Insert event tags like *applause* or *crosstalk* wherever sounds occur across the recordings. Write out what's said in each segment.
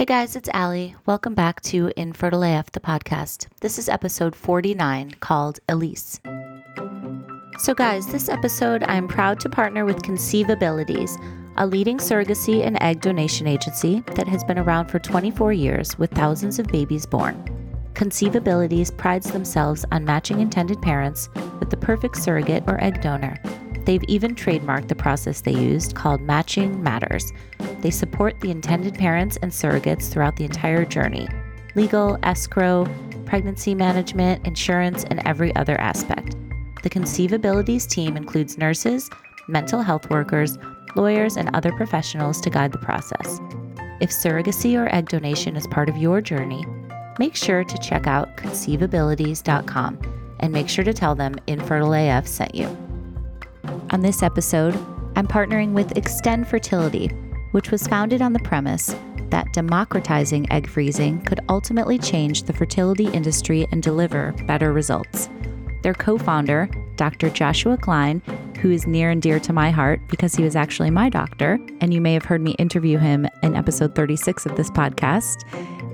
Hey guys, it's Allie. Welcome back to Infertile AF, the podcast. This is episode 49 called Elise. So, guys, this episode I'm proud to partner with Conceivabilities, a leading surrogacy and egg donation agency that has been around for 24 years with thousands of babies born. Conceivabilities prides themselves on matching intended parents with the perfect surrogate or egg donor. They've even trademarked the process they used called Matching Matters. They support the intended parents and surrogates throughout the entire journey legal, escrow, pregnancy management, insurance, and every other aspect. The Conceivabilities team includes nurses, mental health workers, lawyers, and other professionals to guide the process. If surrogacy or egg donation is part of your journey, make sure to check out conceivabilities.com and make sure to tell them Infertile AF sent you. On this episode, I'm partnering with Extend Fertility, which was founded on the premise that democratizing egg freezing could ultimately change the fertility industry and deliver better results. Their co founder, Dr. Joshua Klein, who is near and dear to my heart because he was actually my doctor, and you may have heard me interview him in episode 36 of this podcast,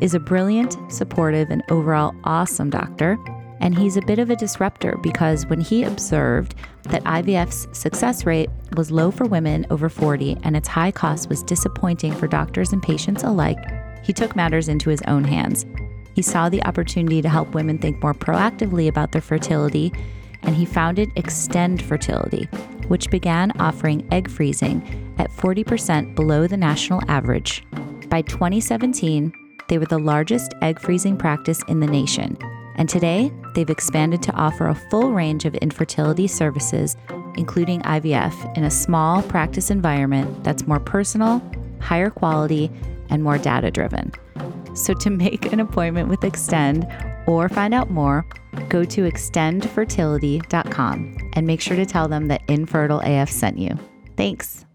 is a brilliant, supportive, and overall awesome doctor. And he's a bit of a disruptor because when he observed that IVF's success rate was low for women over 40 and its high cost was disappointing for doctors and patients alike, he took matters into his own hands. He saw the opportunity to help women think more proactively about their fertility, and he founded Extend Fertility, which began offering egg freezing at 40% below the national average. By 2017, they were the largest egg freezing practice in the nation. And today, they've expanded to offer a full range of infertility services, including IVF, in a small practice environment that's more personal, higher quality, and more data driven. So, to make an appointment with Extend or find out more, go to extendfertility.com and make sure to tell them that Infertile AF sent you. Thanks.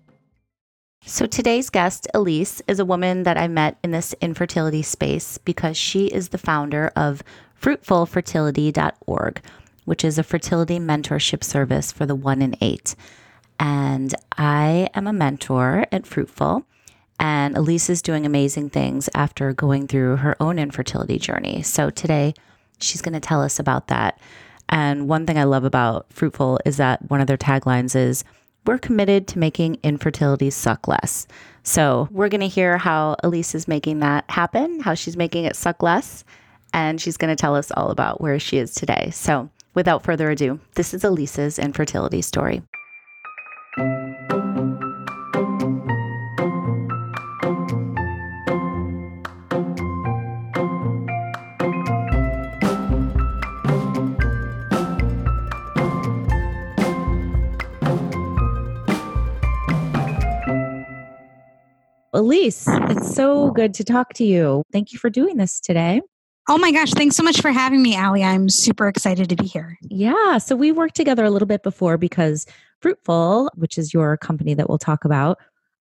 So, today's guest, Elise, is a woman that I met in this infertility space because she is the founder of fruitfulfertility.org, which is a fertility mentorship service for the one in eight. And I am a mentor at Fruitful. And Elise is doing amazing things after going through her own infertility journey. So today, she's going to tell us about that. And one thing I love about Fruitful is that one of their taglines is, we're committed to making infertility suck less. So, we're going to hear how Elise is making that happen, how she's making it suck less, and she's going to tell us all about where she is today. So, without further ado, this is Elise's infertility story. Elise, it's so good to talk to you. Thank you for doing this today. Oh my gosh, thanks so much for having me, Allie. I'm super excited to be here. Yeah. So we worked together a little bit before because Fruitful, which is your company that we'll talk about,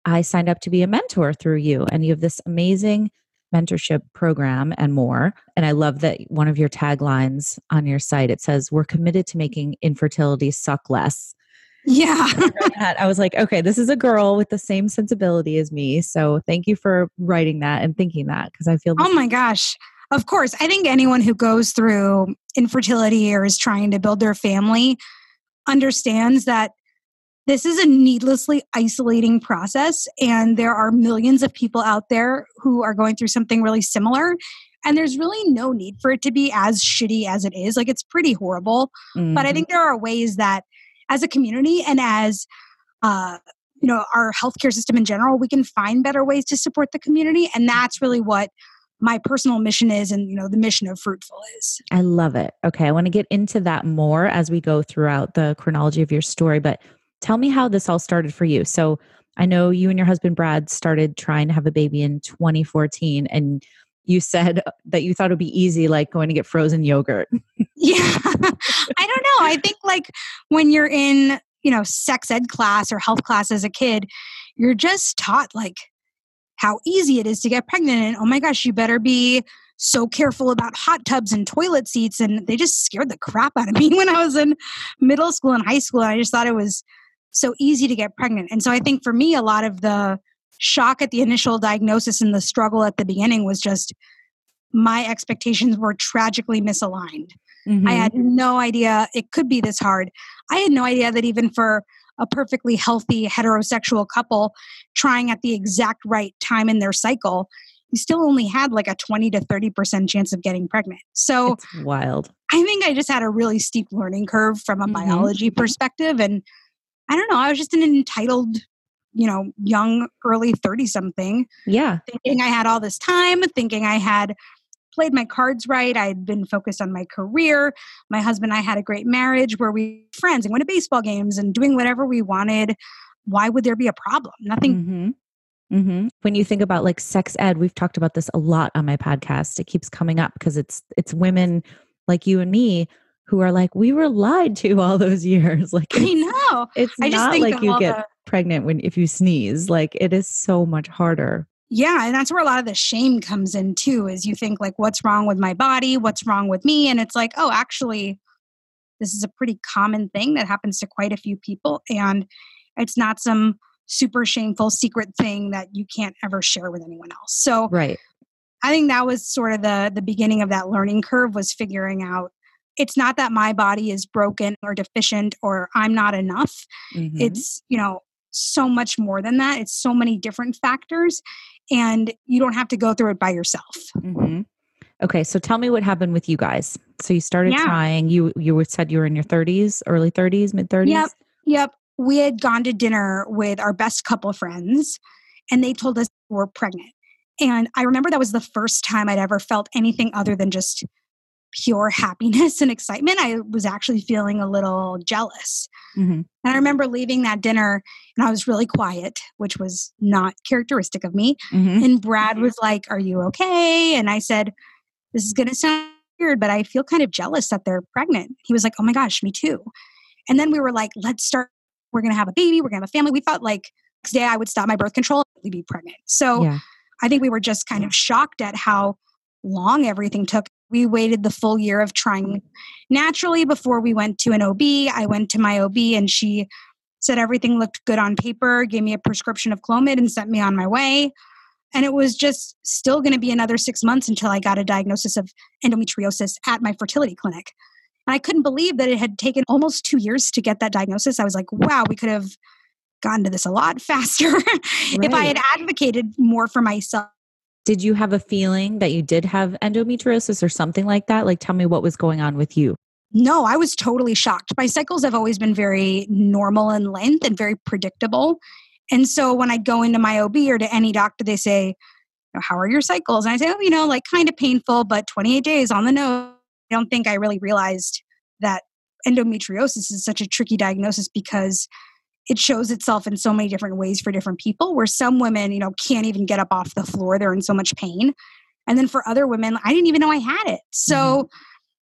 I signed up to be a mentor through you. And you have this amazing mentorship program and more. And I love that one of your taglines on your site it says, We're committed to making infertility suck less. Yeah. I, *laughs* I was like, okay, this is a girl with the same sensibility as me. So thank you for writing that and thinking that because I feel. Oh my gosh. Of course. I think anyone who goes through infertility or is trying to build their family understands that this is a needlessly isolating process. And there are millions of people out there who are going through something really similar. And there's really no need for it to be as shitty as it is. Like, it's pretty horrible. Mm-hmm. But I mm-hmm. think there are ways that as a community and as uh, you know our healthcare system in general we can find better ways to support the community and that's really what my personal mission is and you know the mission of fruitful is. I love it. Okay i want to get into that more as we go throughout the chronology of your story but tell me how this all started for you. So i know you and your husband brad started trying to have a baby in 2014 and you said that you thought it would be easy like going to get frozen yogurt. *laughs* Yeah. I don't know. I think like when you're in you know sex ed class or health class as a kid you're just taught like how easy it is to get pregnant and oh my gosh you better be so careful about hot tubs and toilet seats and they just scared the crap out of me *laughs* when i was in middle school and high school i just thought it was so easy to get pregnant and so i think for me a lot of the shock at the initial diagnosis and the struggle at the beginning was just my expectations were tragically misaligned. Mm-hmm. I had no idea it could be this hard. I had no idea that even for a perfectly healthy heterosexual couple trying at the exact right time in their cycle, you still only had like a 20 to 30% chance of getting pregnant. So it's wild. I think I just had a really steep learning curve from a mm-hmm. biology perspective. And I don't know, I was just an entitled, you know, young, early 30 something. Yeah. Thinking I had all this time, thinking I had played my cards right. I had been focused on my career. My husband and I had a great marriage where we friends and went to baseball games and doing whatever we wanted. Why would there be a problem? Nothing. Mm-hmm. Mm-hmm. When you think about like sex ed, we've talked about this a lot on my podcast. It keeps coming up because it's it's women like you and me who are like, we were lied to all those *laughs* years. Like I know. It's I not like you get the- pregnant when if you sneeze. Like it is so much harder. Yeah, and that's where a lot of the shame comes in too, is you think like, what's wrong with my body? What's wrong with me? And it's like, oh, actually, this is a pretty common thing that happens to quite a few people. And it's not some super shameful secret thing that you can't ever share with anyone else. So right. I think that was sort of the the beginning of that learning curve was figuring out it's not that my body is broken or deficient or I'm not enough. Mm-hmm. It's, you know, so much more than that. It's so many different factors and you don't have to go through it by yourself. Mm-hmm. Okay, so tell me what happened with you guys. So you started yeah. trying. You you said you were in your 30s, early 30s, mid 30s. Yep, yep. We had gone to dinner with our best couple friends, and they told us we're pregnant. And I remember that was the first time I'd ever felt anything other than just pure happiness and excitement. I was actually feeling a little jealous. Mm-hmm. And I remember leaving that dinner and I was really quiet, which was not characteristic of me. Mm-hmm. And Brad was like, Are you okay? And I said, This is going to sound weird, but I feel kind of jealous that they're pregnant. He was like, Oh my gosh, me too. And then we were like, Let's start. We're going to have a baby. We're going to have a family. We thought like next day I would stop my birth control and be pregnant. So yeah. I think we were just kind of shocked at how long everything took. We waited the full year of trying naturally before we went to an OB. I went to my OB and she said everything looked good on paper, gave me a prescription of Clomid and sent me on my way. And it was just still going to be another six months until I got a diagnosis of endometriosis at my fertility clinic. And I couldn't believe that it had taken almost two years to get that diagnosis. I was like, wow, we could have gotten to this a lot *laughs* faster right. if I had advocated more for myself did you have a feeling that you did have endometriosis or something like that? Like, tell me what was going on with you. No, I was totally shocked. My cycles have always been very normal in length and very predictable. And so when I go into my OB or to any doctor, they say, How are your cycles? And I say, Oh, you know, like kind of painful, but 28 days on the nose. I don't think I really realized that endometriosis is such a tricky diagnosis because it shows itself in so many different ways for different people where some women you know can't even get up off the floor. They're in so much pain. And then for other women i didn't even know i had it. So mm-hmm.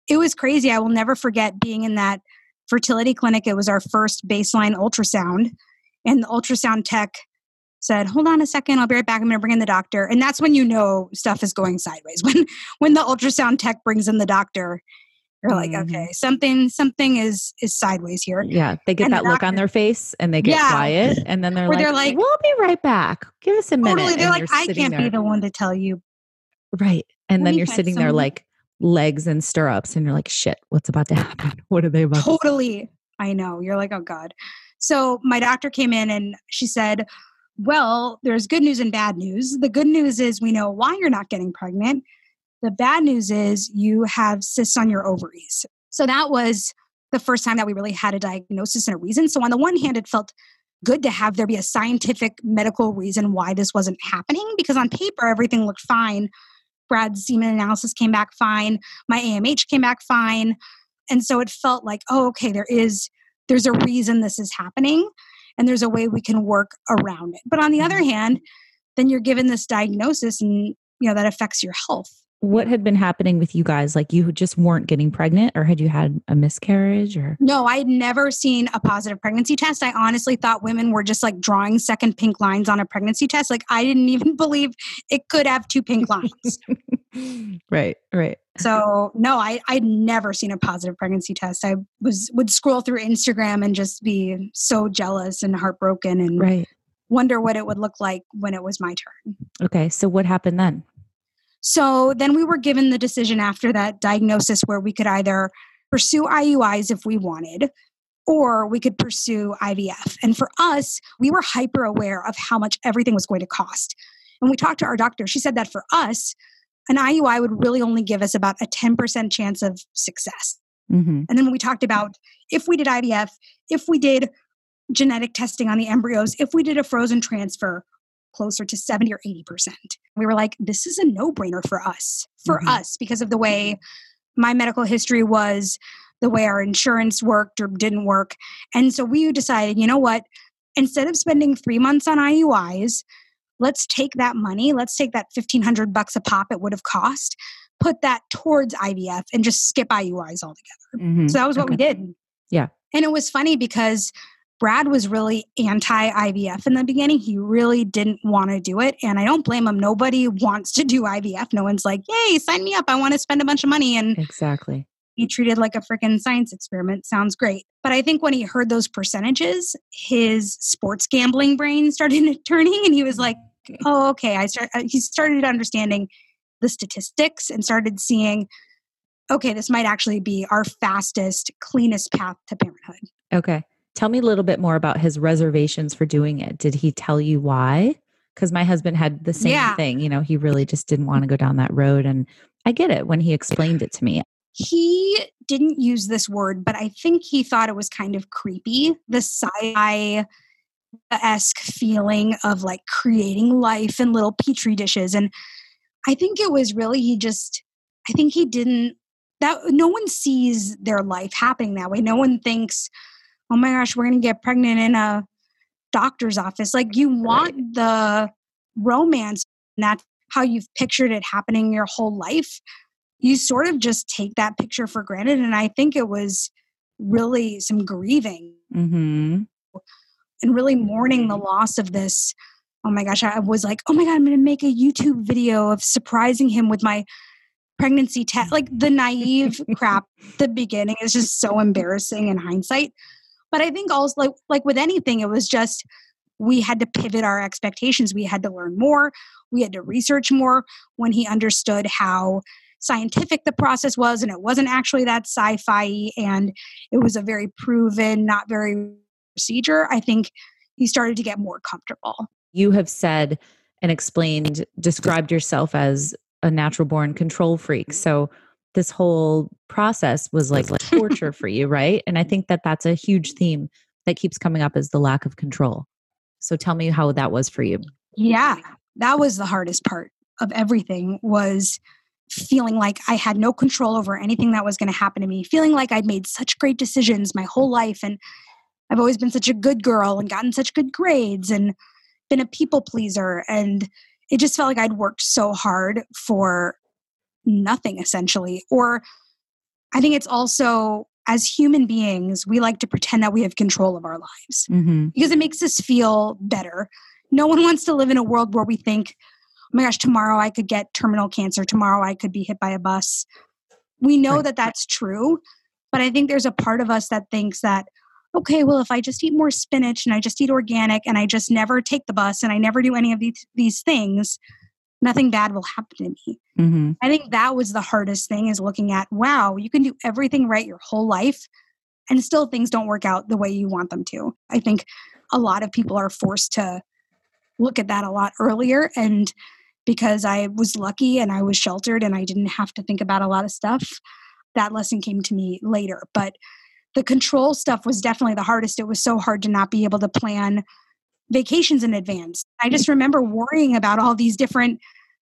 it was crazy. I will never forget being in that fertility clinic. It was our first baseline ultrasound. And the ultrasound tech said hold on a second. I'll be right back. I'm going to bring in the doctor. And that's when you know stuff is going sideways *laughs* when when the ultrasound tech brings in the doctor you're like, mm-hmm. okay, something something is is sideways here. Yeah, they get and that the look on their face and they get yeah. quiet, and then they're like, they're like, "We'll be right back. Give us a minute." Totally, they're like, "I can't there. be the one to tell you." Right, and then you're sitting there like legs and stirrups, and you're like, "Shit, what's about to happen? *laughs* What are they about?" Totally, I know. You're like, "Oh God." So my doctor came in and she said, "Well, there's good news and bad news. The good news is we know why you're not getting pregnant." The bad news is you have cysts on your ovaries. So that was the first time that we really had a diagnosis and a reason. So on the one hand, it felt good to have there be a scientific medical reason why this wasn't happening because on paper everything looked fine. Brad's semen analysis came back fine. My AMH came back fine. And so it felt like, oh, okay, there is there's a reason this is happening and there's a way we can work around it. But on the other hand, then you're given this diagnosis and you know that affects your health what had been happening with you guys? Like you just weren't getting pregnant or had you had a miscarriage or? No, I had never seen a positive pregnancy test. I honestly thought women were just like drawing second pink lines on a pregnancy test. Like I didn't even *laughs* believe it could have two pink lines. *laughs* right, right. So no, I, I'd never seen a positive pregnancy test. I was would scroll through Instagram and just be so jealous and heartbroken and right. wonder what it would look like when it was my turn. Okay. So what happened then? So then we were given the decision after that diagnosis where we could either pursue IUIs if we wanted, or we could pursue IVF. And for us, we were hyper aware of how much everything was going to cost. And we talked to our doctor. She said that for us, an IUI would really only give us about a 10% chance of success. Mm-hmm. And then when we talked about if we did IVF, if we did genetic testing on the embryos, if we did a frozen transfer, closer to 70 or 80%. We were like, this is a no brainer for us, for mm-hmm. us, because of the way my medical history was, the way our insurance worked or didn't work. And so we decided, you know what? Instead of spending three months on IUIs, let's take that money, let's take that 1500 bucks a pop it would have cost, put that towards IVF and just skip IUIs altogether. Mm-hmm. So that was what okay. we did. Yeah. And it was funny because Brad was really anti IVF in the beginning. He really didn't want to do it. And I don't blame him. Nobody wants to do IVF. No one's like, yay, sign me up. I want to spend a bunch of money. And exactly. He treated like a freaking science experiment. Sounds great. But I think when he heard those percentages, his sports gambling brain started *laughs* turning and he was like, oh, okay. I start, uh, he started understanding the statistics and started seeing, okay, this might actually be our fastest, cleanest path to parenthood. Okay. Tell me a little bit more about his reservations for doing it. Did he tell you why? Because my husband had the same yeah. thing. You know, he really just didn't want to go down that road. And I get it when he explained it to me. He didn't use this word, but I think he thought it was kind of creepy. The sci fi esque feeling of like creating life in little petri dishes. And I think it was really, he just, I think he didn't, that no one sees their life happening that way. No one thinks, oh my gosh, we're going to get pregnant in a doctor's office. Like you want right. the romance, and that's how you've pictured it happening your whole life. You sort of just take that picture for granted. And I think it was really some grieving mm-hmm. and really mourning the loss of this. Oh my gosh, I was like, oh my God, I'm going to make a YouTube video of surprising him with my pregnancy test. *laughs* Like the naive crap, the beginning is just so embarrassing in hindsight. But I think also like like with anything, it was just we had to pivot our expectations. We had to learn more. We had to research more when he understood how scientific the process was and it wasn't actually that sci-fi and it was a very proven not very procedure i think he started to get more comfortable you have said and explained described yourself as a natural born control freak so this whole process was like torture for you, right? And I *laughs* think that that's a huge theme that keeps coming up is the lack of control. So tell me how that was for you. Yeah, that was the hardest part of everything was feeling like I had no control over anything that was going to happen to me, feeling like I'd made such great decisions my whole life and I've always been such a good girl and gotten such good grades and been a people pleaser and it just felt like I'd worked so hard for nothing essentially. Or I think it's also as human beings, we like to pretend that we have control of our lives mm-hmm. because it makes us feel better. No one wants to live in a world where we think, oh my gosh, tomorrow I could get terminal cancer, tomorrow I could be hit by a bus. We know right. that that's true, but I think there's a part of us that thinks that, okay, well, if I just eat more spinach and I just eat organic and I just never take the bus and I never do any of these, these things, nothing bad will happen to me. Mm-hmm. I think that was the hardest thing is looking at, wow, you can do everything right your whole life and still things don't work out the way you want them to. I think a lot of people are forced to look at that a lot earlier. And because I was lucky and I was sheltered and I didn't have to think about a lot of stuff, that lesson came to me later. But the control stuff was definitely the hardest. It was so hard to not be able to plan vacations in advance. I just remember worrying about all these different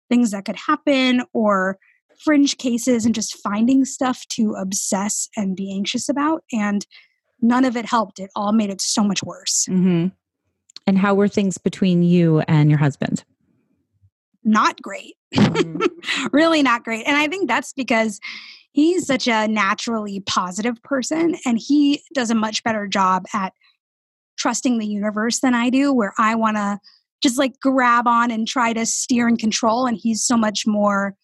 things that could happen or fringe cases and just finding stuff to obsess and be anxious about. And none of it helped. It all made it so much worse. Mm-hmm. And how were things between you and your husband? Not great. Mm-hmm. *laughs* really not great. And I think that's because he's such a naturally positive person and he does a much better job at trusting the universe than I do, where I want to just like grab on and try to steer and control. And he's so much more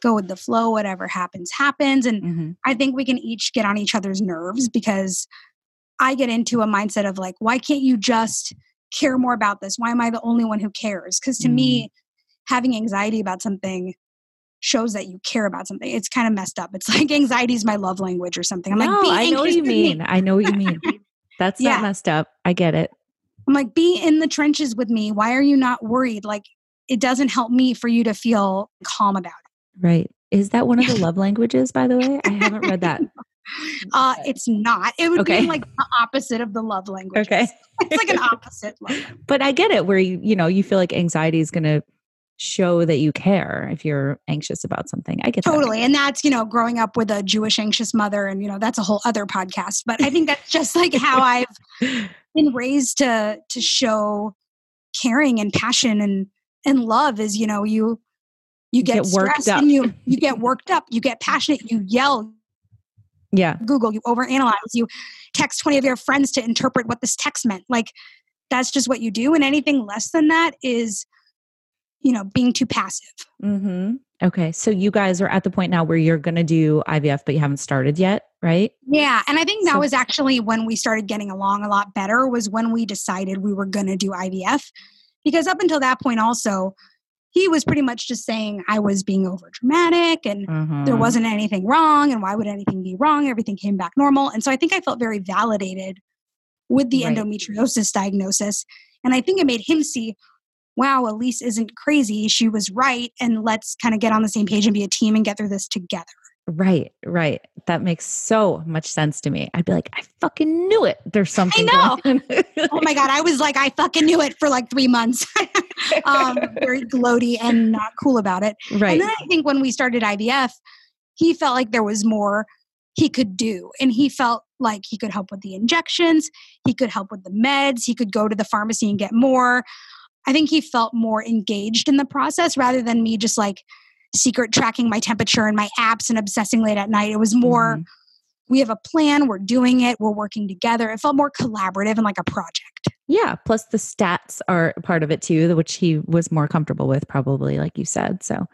go with the flow, whatever happens, happens. And mm-hmm. I think we can each get on each other's nerves because I get into a mindset of like, why can't you just care more about this? Why am I the only one who cares? Because to Mm. me, having anxiety about something shows that you care about something. It's kind of messed up. It's *laughs* like anxiety is my love language or something. I'm no, like, I know what you mean. I know what you mean. *laughs* That's Yeah. not messed up. I get it. I'm like, be in the trenches with me. Why are you not worried? Like, it doesn't help me for you to feel calm about it. Right. Is that one of the *laughs* love languages, by the way? I haven't read that. *laughs* Uh, it's not. It would Okay. be like the opposite of the love language. *laughs* Okay. It's like an opposite. But I get it where you, you know, you feel like anxiety is going to show that you care if you're anxious about something. I get that. Totally. And that's, you know, growing up with a Jewish anxious mother. And, you know, that's a whole other podcast. But I think that's just like how I've *laughs* been raised to to show caring and passion and and love is, you know, you you get, Get worked stressed and you you get *laughs* worked up, you get passionate, you yell, Yeah. Google, you overanalyze, you text 20 of your friends to interpret what this text meant. Like that's just what you do. And anything less than that is, you know, being too passive. Mm-hmm. Okay. So you guys are at the point now where you're going to do IVF, but you haven't started yet, right? Yeah. And I think that So- was actually when we started getting along a lot better, was when we decided we were going to do IVF. Because up until that point, also, he was pretty much just saying I was being over dramatic and there Mhm. wasn't anything wrong. And why would anything be wrong? Everything came back normal. And so I think I felt very validated with the Right. endometriosis diagnosis. And I think it made him see, wow, Elise isn't crazy. She was right. And let's kind of get on the same page and be a team and get through this together. Right, right. That makes so much sense to me. I'd be like, I fucking knew it. There's something. I know. *laughs* Oh my God. I was like, I fucking knew it for like three months. *laughs* um, very gloaty and not cool about it. right. And then I think when we started IVF, he felt like there was more he could do. And he felt like he could help with the injections, he could help with the meds, he could go to the pharmacy and get more. I think he felt more engaged in the process rather than me just like secret tracking my temperature and my apps and obsessing late at night. It was more, Mhm. we have a plan, we're doing it, we're working together. It felt more collaborative and like a project. Yeah. Plus the stats are part of it too, which he was more comfortable with, probably, like you said. So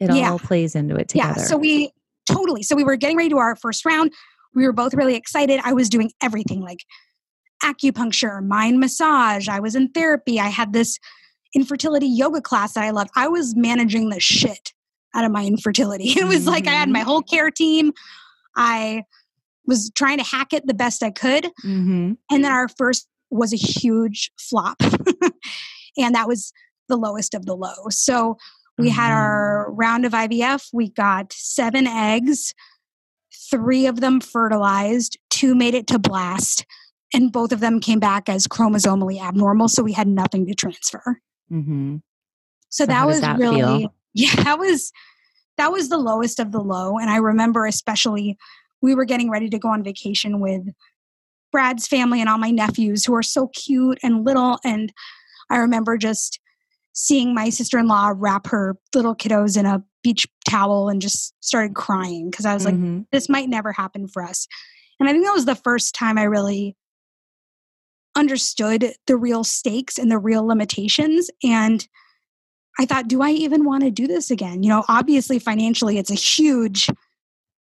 it Yeah. all plays into it together. Yeah. So we totally. So we were getting ready to our first round. We were both really excited. I was doing everything like acupuncture, mind massage. I was in therapy. I had this infertility yoga class that I loved. I was managing the shit out of my infertility. *laughs* It was like I had my whole care team. I was trying to hack it the best I could. hmm And then our first was a huge flop. *laughs* and that was the lowest of the low. So we had Mhm. our round of IVF. We got seven eggs. Three of them fertilized, two made it to blast, and both of them came back as chromosomally abnormal. So we had nothing to transfer. hmm So, So that was that really, feel? *laughs* yeah, that was that was the lowest of the low. And I remember especially we were getting ready to go on vacation with Brad's family and all my nephews who are so cute and little. And I remember just seeing my sister in law wrap her little kiddos in a beach towel and just started crying because I was like, Mhm. this might never happen for us. And I think that was the first time I really understood the real stakes and the real limitations. And I thought, do I even want to do this again? You know, obviously financially it's a huge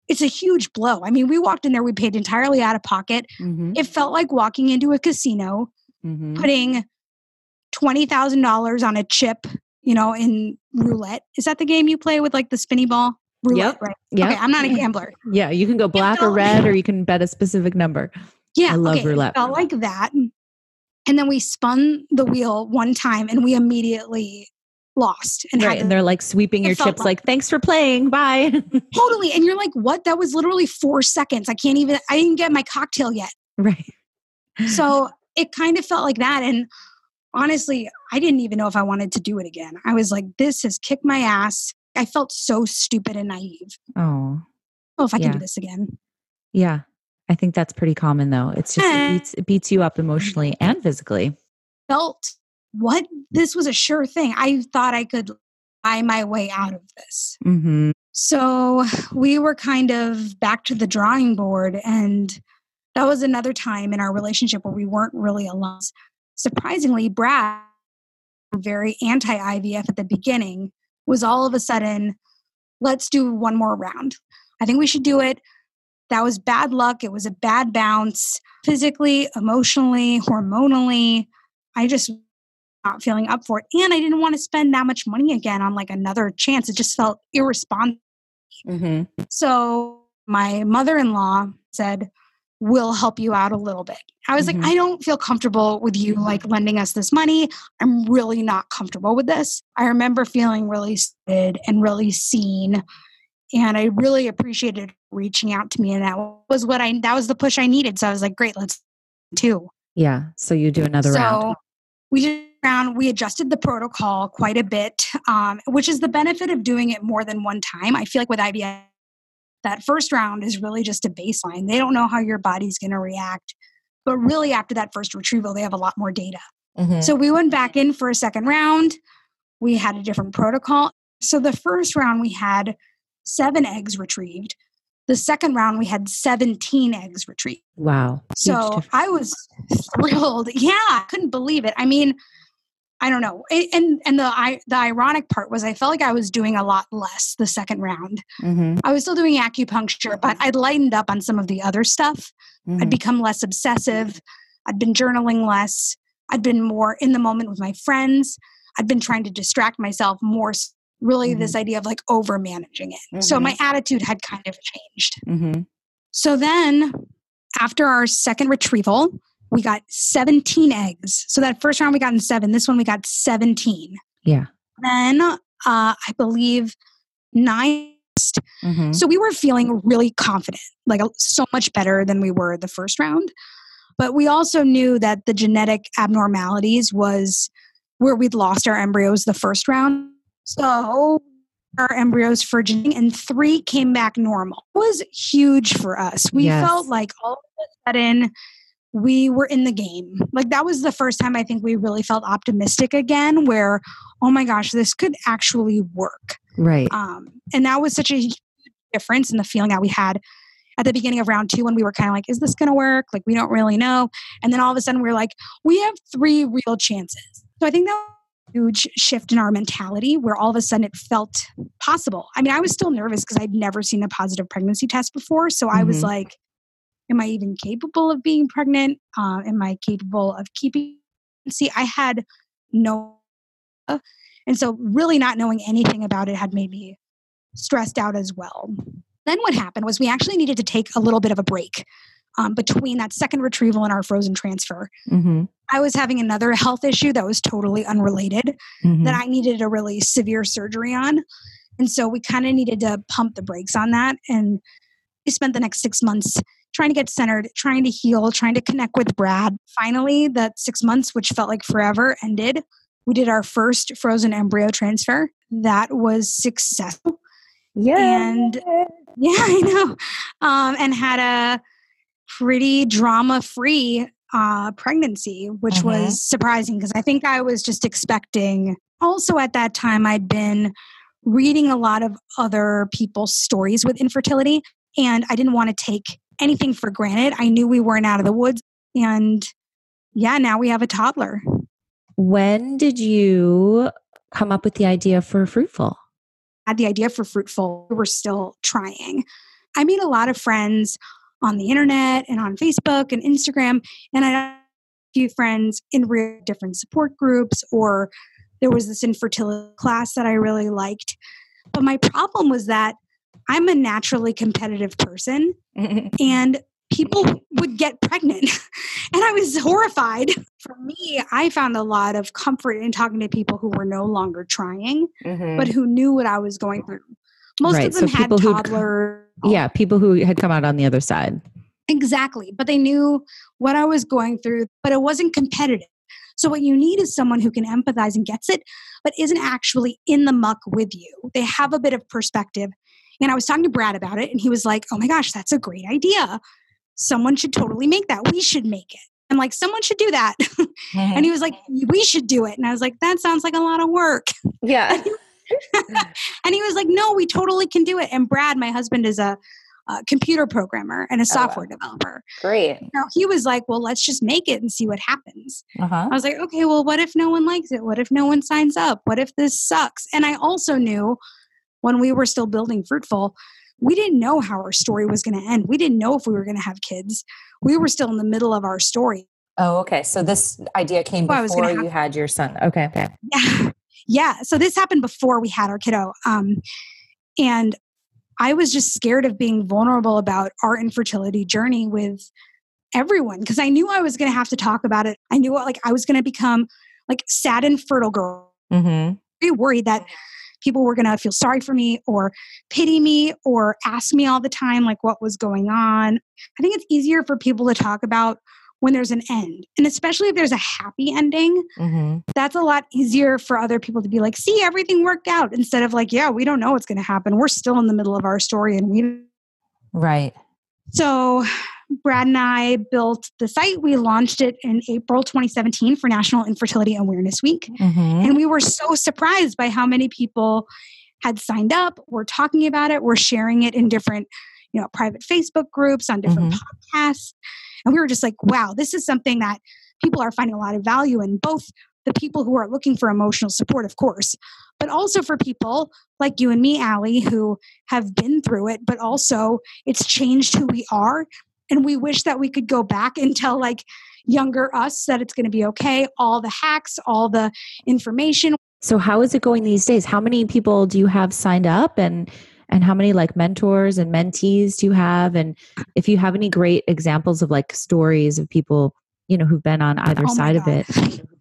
it's a huge blow. I mean, we walked in there, we paid entirely out of pocket. Mhm. It felt like walking into a casino, Mhm. putting $20,000 on a chip, you know, in roulette. Is that the game you play with like the spinny ball? Roulette, Yep. right? Yep. Okay, I'm not a *laughs* gambler. Yeah, you can go black or red, or you can bet a specific number. Yeah, I love okay, roulette. It felt like that. And then we spun the wheel one time and we immediately lost. And Right, had and they're like sweeping your chips, like- like "Thanks for playing, bye." *laughs* totally. And you're like, what? That was literally four seconds. I can't even, I didn't get my cocktail yet. right. So *laughs* it kind of felt like that. And honestly, I didn't even know if I wanted to do it again. I was like, this has kicked my ass. I felt so stupid and naive. Oh, Oh, if I can do this again. yeah. I think that's pretty common, though. It's just Eh. it beats, it beats you up emotionally and physically. Felt what? This was a sure thing. I thought I could buy my way out of this. hmm So we were kind of back to the drawing board. And that was another time in our relationship where we weren't really alone. Surprisingly, Brad, very anti IVF at the beginning, was all of a sudden, let's do one more round. I think we should do it. That was bad luck. It was a bad bounce physically, emotionally, hormonally. I just not feeling up for it. And I didn't want to spend that much money again on like another chance. It just felt irresponsible. Mm-hmm. So my mother in law said, We'll help you out a little bit. I was mm-hmm. like, I don't feel comfortable with you like lending us this money. I'm really not comfortable with this. I remember feeling really and really seen. And I really appreciated reaching out to me. And that was what I, that was the push I needed. So I was like, great, let's do. Yeah. So you do another round. so round. We did round, we adjusted the protocol quite a bit, um, which is the benefit of doing it more than one time. I feel like with IVF, that first round is really just a baseline. They don't know how your body's going to react. But really, after that first retrieval, they have a lot more data. Mm-hmm. So we went back in for a second round. We had a different protocol. So the first round, we had seven eggs retrieved. The second round, we had 17 eggs retrieved. Wow. So I was thrilled. *laughs* Yeah, I couldn't believe it. I mean, I don't know. And and the I, the ironic part was I felt like I was doing a lot less the second round. Mm-hmm. I was still doing acupuncture, but I'd lightened up on some of the other stuff. Mm-hmm. I'd become less obsessive. I'd been journaling less. I'd been more in the moment with my friends. I'd been trying to distract myself more. Really, mm-hmm. this idea of like over managing it. So mm-hmm. my attitude had kind of changed. Mm-hmm. So then, after our second retrieval, we got 17 eggs. So that first round we got in seven. This one we got 17. Yeah. Then uh, I believe nine. Mm-hmm. So we were feeling really confident, like so much better than we were the first round. But we also knew that the genetic abnormalities was where we'd lost our embryos the first round. So our embryos genetic and three came back normal. It was huge for us. We yes. felt like all of a sudden we were in the game. Like that was the first time I think we really felt optimistic again, where, oh my gosh, this could actually work. Right. Um, and that was such a difference in the feeling that we had at the beginning of round two when we were kind of like, is this going to work? Like, we don't really know. And then all of a sudden, we are like, we have three real chances. So I think that huge shift in our mentality where all of a sudden it felt possible. I mean, I was still nervous because I'd never seen a positive pregnancy test before. So mm-hmm. I was mm-hmm. like, am I even capable of being pregnant? Uh, am I capable of keeping? See, I had no, and so really not knowing anything about it had made me stressed out as well. Then what happened was we actually needed to take a little bit of a break um, between that second retrieval and our frozen transfer. Mm-hmm. I was having another health issue that was totally unrelated mm-hmm. that I needed a really severe surgery on. And so we kind of needed to pump the brakes on that. And we spent the next six months trying to get centered, trying to heal, trying to connect with Brad. Finally, that six months, which felt like forever, ended. We did our first frozen embryo transfer. That was successful. Yeah. And *laughs* yeah, I know. Um, and had a pretty drama free uh, pregnancy, which mm-hmm. was surprising because I think I was just expecting. Also, at that time, I'd been reading a lot of other people's stories with infertility, and I didn't want to take anything for granted. I knew we weren't out of the woods. And yeah, now we have a toddler. When did you come up with the idea for Fruitful? I had the idea for Fruitful. We're still trying. I made a lot of friends on the internet and on Facebook and Instagram. And I had a few friends in real different support groups, or there was this infertility class that I really liked. But my problem was that I'm a naturally competitive person *laughs* and people would get pregnant. *laughs* and I was horrified. For me, I found a lot of comfort in talking to people who were no longer trying, mm-hmm. but who knew what I was going through. Most right. of them so had toddlers. Oh. Yeah, people who had come out on the other side. Exactly. But they knew what I was going through, but it wasn't competitive. So, what you need is someone who can empathize and gets it, but isn't actually in the muck with you. They have a bit of perspective and I was talking to Brad about it, and he was like, Oh my gosh, that's a great idea. Someone should totally make that. We should make it. I'm like, Someone should do that. *laughs* and he was like, *laughs* We should do it. And I was like, That sounds like a lot of work. Yeah. *laughs* *laughs* and he was like, No, we totally can do it. And Brad, my husband, is a, computer programmer and a software oh, wow. developer. Great. Now he was like, Well, let's just make it and see what happens. Uh-huh. I was like, Okay, well, what if no one likes it? What if no one signs up? What if this sucks? And I also knew when we were still building Fruitful, we didn't know how our story was going to end. We didn't know if we were going to have kids. We were still in the middle of our story. Oh, okay. So this idea came before you had your son. Okay. Okay. Yeah. Yeah. So this happened before we had our kiddo. Um, and I was just scared of being vulnerable about our infertility journey with everyone because I knew I was going to have to talk about it. I knew like I was going to become like sad and fertile girl. Mm-hmm. Very worried that people were going to feel sorry for me or pity me or ask me all the time like what was going on. I think it's easier for people to talk about when there's an end. And especially if there's a happy ending, mm-hmm. that's a lot easier for other people to be like, see, everything worked out instead of like, yeah, we don't know what's going to happen. We're still in the middle of our story and we. Right. So Brad and I built the site. We launched it in April 2017 for National Infertility Awareness Week. Mm-hmm. And we were so surprised by how many people had signed up, were talking about it, were sharing it in different, you know, private Facebook groups, on different mm-hmm. podcasts. And we were just like, wow, this is something that people are finding a lot of value in, both the people who are looking for emotional support, of course, but also for people like you and me, Allie, who have been through it, but also it's changed who we are. And we wish that we could go back and tell like younger us that it's going to be okay, all the hacks, all the information. So how is it going these days? How many people do you have signed up and and how many like mentors and mentees do you have? And if you have any great examples of like stories of people you know who've been on either oh side of it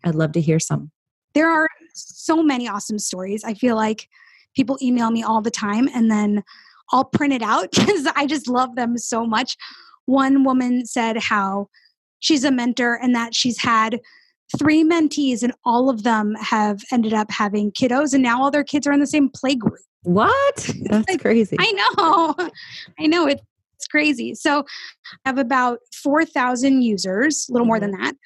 i'd love to hear some. There are so many awesome stories. I feel like people email me all the time and then i'll print it out *laughs* because i just love them so much. One woman said how she's a mentor and that she's had three mentees and all of them have ended up having kiddos and now all their kids are in the same play group what? *laughs* That's crazy. I know. *laughs* I know. It's crazy. So I have about 4,000 users, a little more than mm-hmm. that,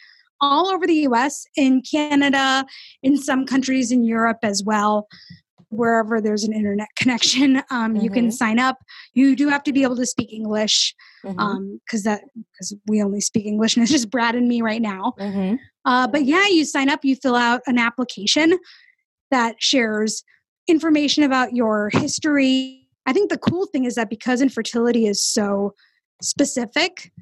all over the US, in Canada, in some countries in Europe as well. Wherever there's an internet *laughs* connection, um, mm-hmm. you can mm-hmm. sign up. You do have to be able to speak English because mm-hmm. um, that because we only speak English and it's just Brad and me right now. Mm-hmm. Uh, but yeah, you sign up. You fill out an application that shares information about your history. I think the cool thing is that because infertility is so specific,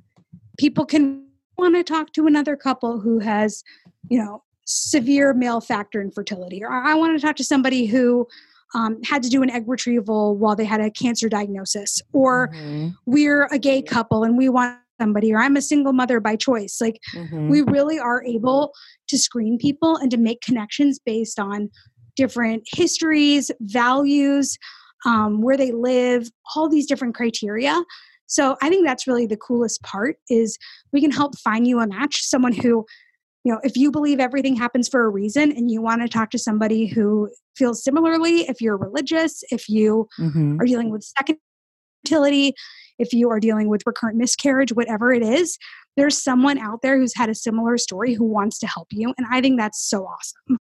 people can want to talk to another couple who has, you know, severe male factor infertility, or I want to talk to somebody who um, had to do an egg retrieval while they had a cancer diagnosis, or mm-hmm. we're a gay couple and we want somebody, or I'm a single mother by choice. Like, mm-hmm. we really are able to screen people and to make connections based on different histories, values, um, where they live, all these different criteria. So I think that's really the coolest part is we can help find you a match, someone who, you know, if you believe everything happens for a reason and you want to talk to somebody who feels similarly, if you're religious, if you mm-hmm. are dealing with second fertility, if you are dealing with recurrent miscarriage, whatever it is, there's someone out there who's had a similar story who wants to help you. And I think that's so awesome.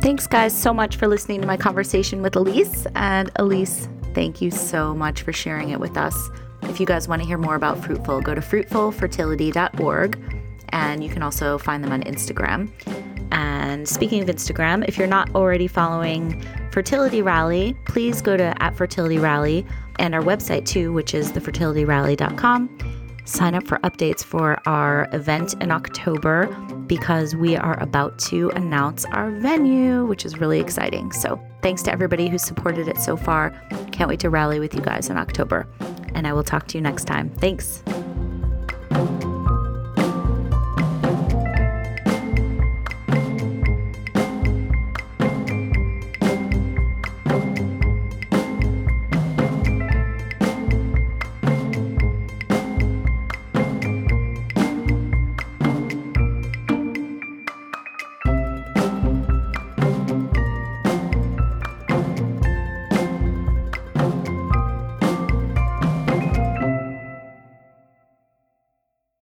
Thanks, guys, so much for listening to my conversation with Elise. And Elise, thank you so much for sharing it with us. If you guys want to hear more about Fruitful, go to fruitfulfertility.org and you can also find them on Instagram. And speaking of Instagram, if you're not already following Fertility Rally, please go to at Fertility Rally and our website too, which is thefertilityrally.com sign up for updates for our event in October because we are about to announce our venue, which is really exciting. So, thanks to everybody who supported it so far. Can't wait to rally with you guys in October. And I will talk to you next time. Thanks.